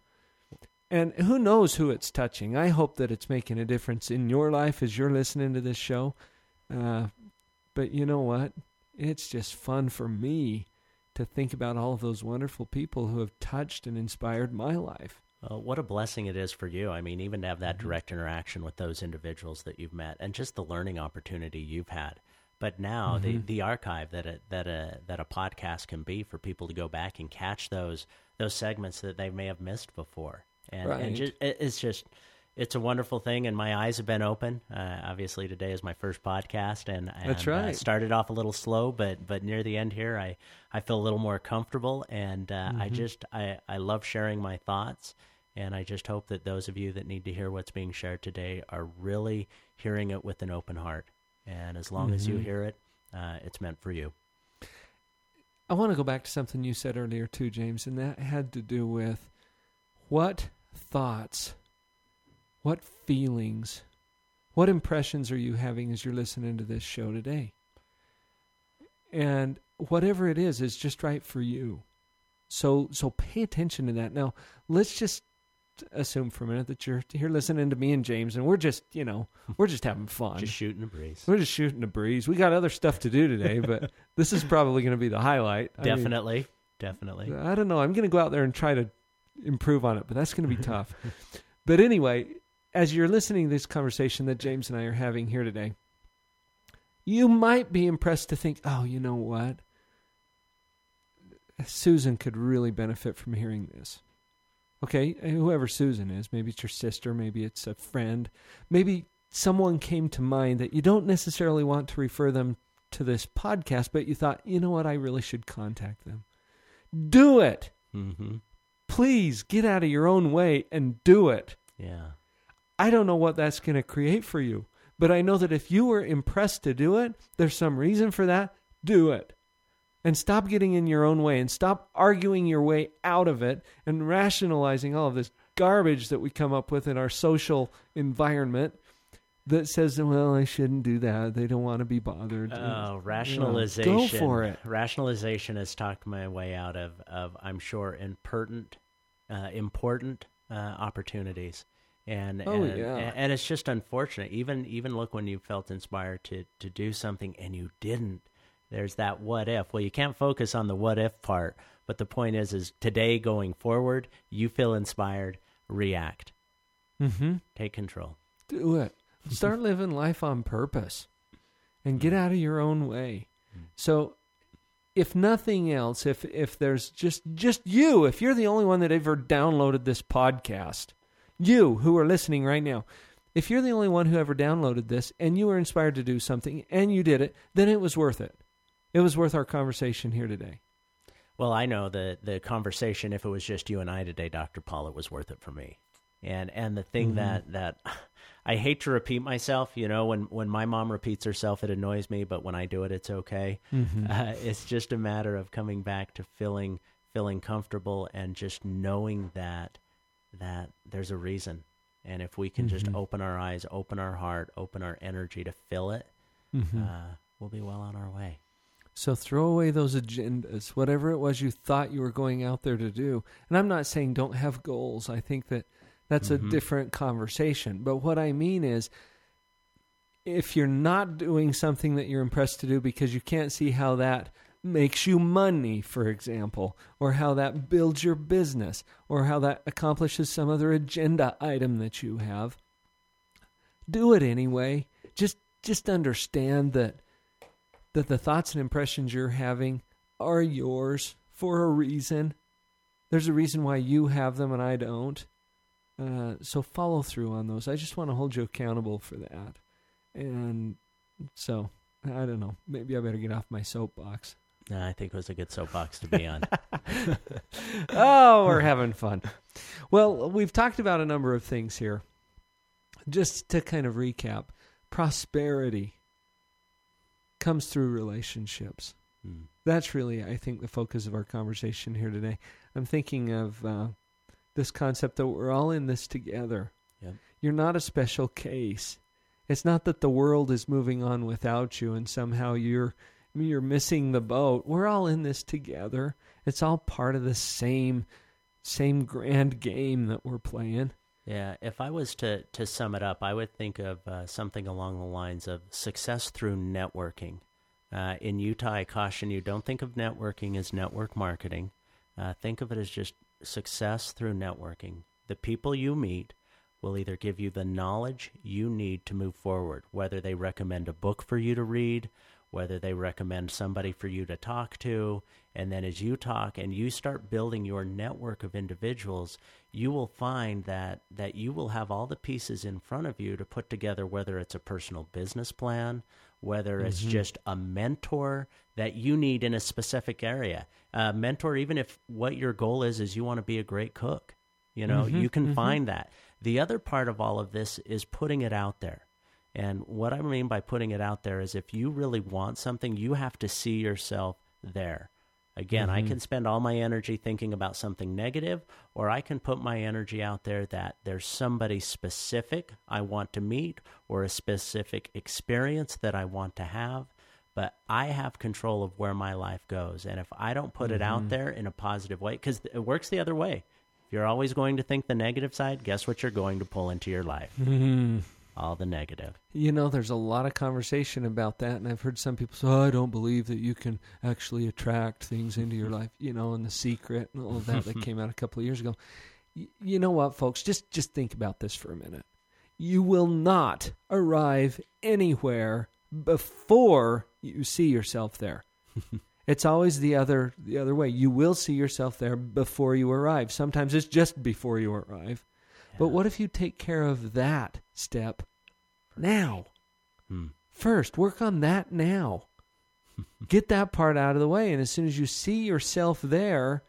And who knows who it's touching? I hope that it's making a difference in your life as you're listening to this show. Uh, but you know what? It's just fun for me to think about all of those wonderful people who have touched and inspired my life. Well, what a blessing it is for you. I mean, even to have Mm-hmm. that direct interaction with those individuals that you've met, and just the learning opportunity you've had. But now the, Mhm. the archive that a, that a that a podcast can be for people to go back and catch those those segments that they may have missed before, and, Right. and just, it's just it's a wonderful thing, and my eyes have been open. Uh, obviously, today is my first podcast, and, and That's uh, right. started off a little slow, but but near the end here, I I feel a little more comfortable, and uh, I Mhm. just I I love sharing my thoughts. And I just hope that those of you that need to hear what's being shared today are really hearing it with an open heart. And as long as you Mhm. hear it, uh, it's meant for you. I want to go back to something you said earlier, too, James, and that had to do with what thoughts, what feelings, what impressions are you having as you're listening to this show today? And whatever it is, is just right for you. So, so pay attention to that. Now, let's just assume for a minute that you're here listening to me and James, and we're just, you know, we're just having fun. Just shooting a breeze. We're just shooting a breeze. We got other stuff to do today, but this is probably going to be the highlight. I mean, Definitely. Definitely. I don't know. I'm going to go out there and try to improve on it, but that's going to be tough. But anyway, as you're listening to this conversation that James and I are having here today, you might be impressed to think, oh, you know what? Susan could really benefit from hearing this. Okay, whoever Susan is, maybe it's your sister, maybe it's a friend, maybe someone came to mind that you don't necessarily want to refer them to this podcast, but you thought, you know what, I really should contact them. Do it. Mm-hmm. Please get out of your own way and do it. Yeah. I don't know what that's going to create for you, but I know that if you were impressed to do it, there's some reason for that. Do it. And stop getting in your own way and stop arguing your way out of it and rationalizing all of this garbage that we come up with in our social environment. that says, "Well, I shouldn't do that. They don't want to be bothered." Oh, You know, rationalization. Go for it. Rationalization has talked my way out of, of I'm sure, impertinent, uh, important uh, opportunities. And Oh, and, yeah. and it's just unfortunate. Even even look when you felt inspired to to do something and you didn't. There's that what if. Well, you can't focus on the what if part, but the point is, is today going forward, you feel inspired, react, Mm-hmm. take control. Do it. Start living life on purpose and get out of your own way. So if nothing else, if if there's just just you, if you're the only one that ever downloaded this podcast, you who are listening right now, if you're the only one who ever downloaded this and you were inspired to do something and you did it, then it was worth it. It was worth our conversation here today. Well, I know the the conversation. If it was just you and I today, Doctor Paul, it was worth it for me. And and the thing Mhm. that that I hate to repeat myself. You know, when when my mom repeats herself, it annoys me. But when I do it, it's okay. Mhm. Uh, it's just a matter of coming back to feeling feeling comfortable and just knowing that that there's a reason. And if we can just Mhm. open our eyes, open our heart, open our energy to fill it, Mhm. uh, we'll be well on our way. So throw away those agendas, whatever it was you thought you were going out there to do. And I'm not saying don't have goals. I think that that's Mhm. a different conversation. But what I mean is if you're not doing something that you're impressed to do because you can't see how that makes you money, for example, or how that builds your business, or how that accomplishes some other agenda item that you have, do it anyway. Just just understand that that the thoughts and impressions you're having are yours for a reason. There's a reason why you have them and I don't. Uh, so follow through on those. I just want to hold you accountable for that. And so, I don't know. Maybe I better get off my soapbox. I think it was a good soapbox to be on. oh, we're having fun. Well, we've talked about a number of things here. Just to kind of recap, prosperity comes through relationships. Hmm. That's really, I think, the focus of our conversation here today. I'm thinking of uh, this concept that we're all in this together. Yep. You're not a special case. It's not that the world is moving on without you and somehow you're you're missing the boat. We're all in this together. It's all part of the same same grand game that we're playing. Yeah, if I was to, to sum it up, I would think of uh, something along the lines of success through networking. Uh, in Utah, I caution you don't think of networking as network marketing. Uh, think of it as just success through networking. The people you meet will either give you the knowledge you need to move forward, whether they recommend a book for you to read, whether they recommend somebody for you to talk to. And then as you talk and you start building your network of individuals, you will find that, that you will have all the pieces in front of you to put together, whether it's a personal business plan, whether it's Mhm. just a mentor that you need in a specific area. A mentor, even if what your goal is, is you want to be a great cook. You know, Mhm, you can mhm. find that. The other part of all of this is putting it out there. And what I mean by putting it out there is if you really want something, you have to see yourself there. Again, I Mhm. can spend all my energy thinking about something negative, or I can put my energy out there that there's somebody specific I want to meet or a specific experience that I want to have. But I have control of where my life goes. And if I don't put it out Mhm. there in a positive way, because it works the other way. If you're always going to think the negative side, guess what you're going to pull into your life? Mhm. All the negative. You know, there's a lot of conversation about that, and I've heard some people say, oh, I don't believe that you can actually attract things into your life, you know, and the secret and all of that that came out a couple of years ago. Y- you know what, folks? Just just think about this for a minute. You will not arrive anywhere before you see yourself there. it's always the other the other way. You will see yourself there before you arrive. Sometimes it's just before you arrive. But what if you take care of that step now? Hmm. First, work on that now. Get that part out of the way. And as soon as you see yourself there,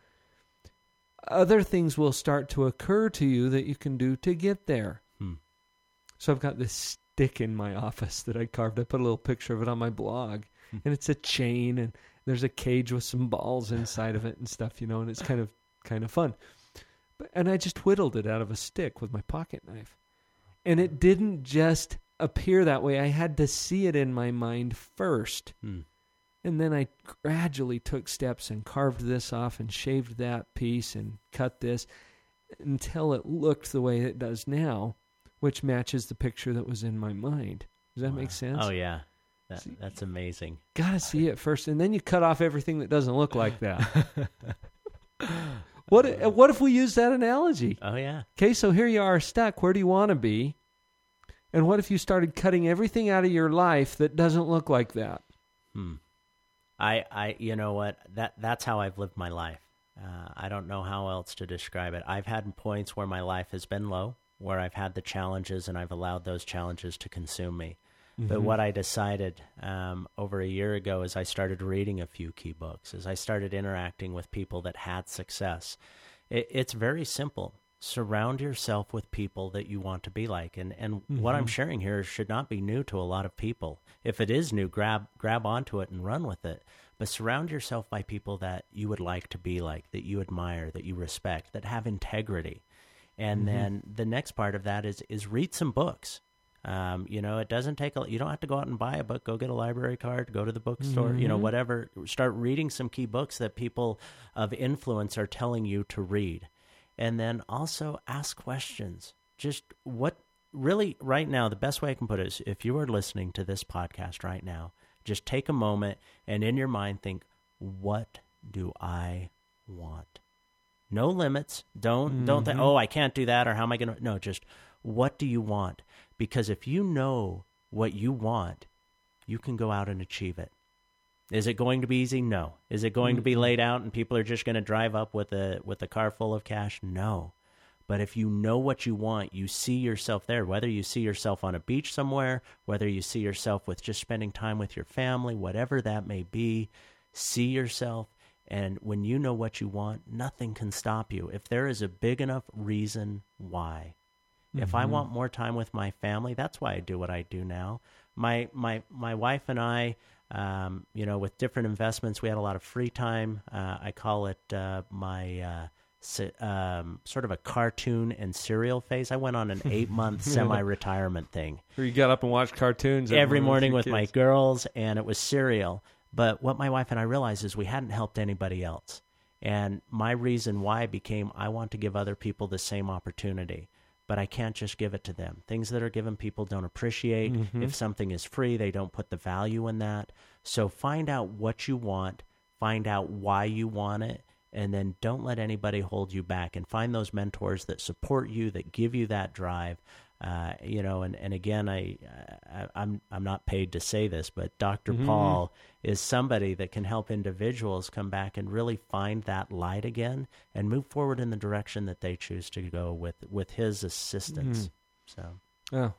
other things will start to occur to you that you can do to get there. Hmm. So I've got this stick in my office that I carved. I put a little picture of it on my blog. And it's a chain and there's a cage with some balls inside of it and stuff, you know, and it's kind of kind of fun. And I just whittled it out of a stick with my pocket knife. And it didn't just appear that way. I had to see it in my mind first. Hmm. And then I gradually took steps and carved this off and shaved that piece and cut this until it looked the way it does now, which matches the picture that was in my mind. Does that make sense? Oh yeah, that, that's amazing. Gotta see it first, and then you cut off everything that doesn't look like that. what What if we use that analogy? Oh yeah. Okay, so here you are stuck. Where do you want to be? And what if you started cutting everything out of your life that doesn't look like that? Hmm. I, I, you know what? That that's how I've lived my life. Uh, I don't know how else to describe it. I've had points where my life has been low, where I've had the challenges, and I've allowed those challenges to consume me. But Mhm. what I decided um, over a year ago is I started reading a few key books, as I started interacting with people that had success. It, it's very simple. Surround yourself with people that you want to be like, and and what I'm Mhm. sharing here should not be new to a lot of people. If it is new, grab grab onto it and run with it. But surround yourself by people that you would like to be like, that you admire, that you respect, that have integrity. And Mhm. then the next part of that is is read some books. Um, you know, it doesn't take a, you don't have to go out and buy a book. Go get a library card. Go to the bookstore. You know, Mhm. whatever. Start reading some key books that people of influence are telling you to read, and then also ask questions. Just what really right now the best way I can put it is if you are listening to this podcast right now, just take a moment and in your mind think, what do I want? No limits. Don't don't think, Mhm. oh, I can't do that or how am I going to No, just what do you want? Because if you know what you want, you can go out and achieve it. Is it going to be easy? No. Is it going to be Mhm. laid out and people are just going to drive up with a with a car full of cash? No. But if you know what you want, you see yourself there, whether you see yourself on a beach somewhere, whether you see yourself with just spending time with your family, whatever that may be, see yourself. And when you know what you want, nothing can stop you. If there is a big enough reason why. If I Mhm. want more time with my family, that's why I do what I do now. My my my wife and I, um, you know, with different investments, we had a lot of free time. Uh, I call it uh, my uh, si- um, sort of a cartoon and serial phase. I went on an eight month semi retirement thing Where you got up and watched cartoons every morning with with my girls, and it was cereal. But what my wife and I realized is we hadn't helped anybody else. And my reason why became I want to give other people the same opportunity, but I can't just give it to them. Things that are given people don't appreciate. Mhm. If something is free, they don't put the value in that. So find out what you want, find out why you want it, and then don't let anybody hold you back and find those mentors that support you, that give you that drive. Uh, you know, and, and again, I, I I'm I'm not paid to say this, but doctor Mhm. Paul is somebody that can help individuals come back and really find that light again and move forward in the direction that they choose to go with with his assistance. Mhm. So Oh,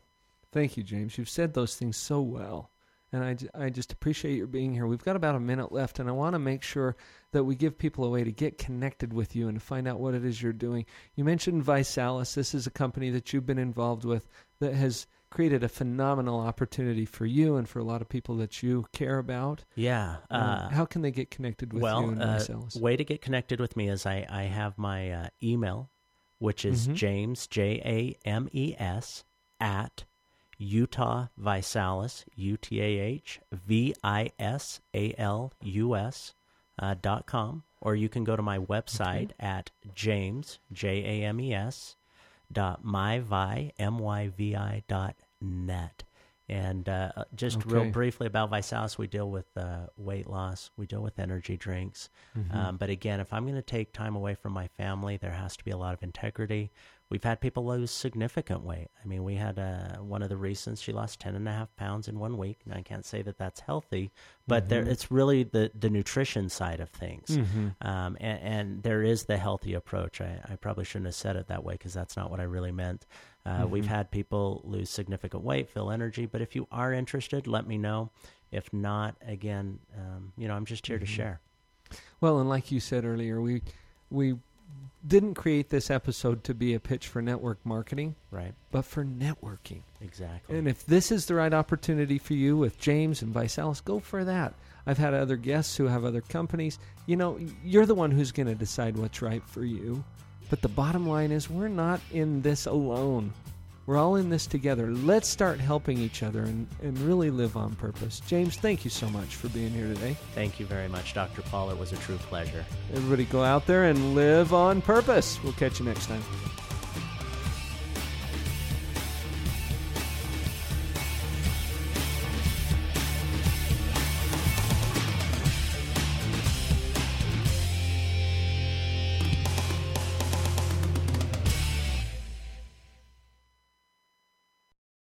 thank you, James. You've said those things so well. And I, I just appreciate your being here. We've got about a minute left, and I want to make sure that we give people a way to get connected with you and to find out what it is you're doing. You mentioned ViSalus. This is a company that you've been involved with that has created a phenomenal opportunity for you and for a lot of people that you care about. yeah, Um, uh, how can they get connected with well, you and uh, ViSalus? way to get connected with me is I I have my uh, email, which is Mhm. James J A M E S at Utah ViSalus U T A H V I S A L U S uh, dot com, or you can go to my website at James J A M E S dot myvi m y v i dot net. And uh, just real briefly about ViSalus, we deal with uh, weight loss, we deal with energy drinks. Mhm. Um, but again, if I'm going to take time away from my family, there has to be a lot of integrity. We've had people lose significant weight. I mean, we had uh, one of the recents, she lost 10 and a half pounds in one week. And I can't say that that's healthy, but there, Mhm. it's really the, the nutrition side of things. Mhm. Um, and, and there is the healthy approach. I, I probably shouldn't have said it that way because that's not what I really meant. Uh, We've Mhm. had people lose significant weight, feel energy. But if you are interested, let me know. If not, again, um, you know, I'm just here to Mhm. share. Well, and like you said earlier, we we didn't create this episode to be a pitch for network marketing, Right. but for networking. Exactly. And if this is the right opportunity for you with James and Vice ViSalus, go for that. I've had other guests who have other companies. You know, you're the one who's going to decide what's right for you. But the bottom line is, we're not in this alone. We're all in this together. Let's start helping each other and, and really live on purpose. James, thank you so much for being here today. Thank you very much, Dr. Paul. It was a true pleasure. Everybody go out there and live on purpose. We'll catch you next time.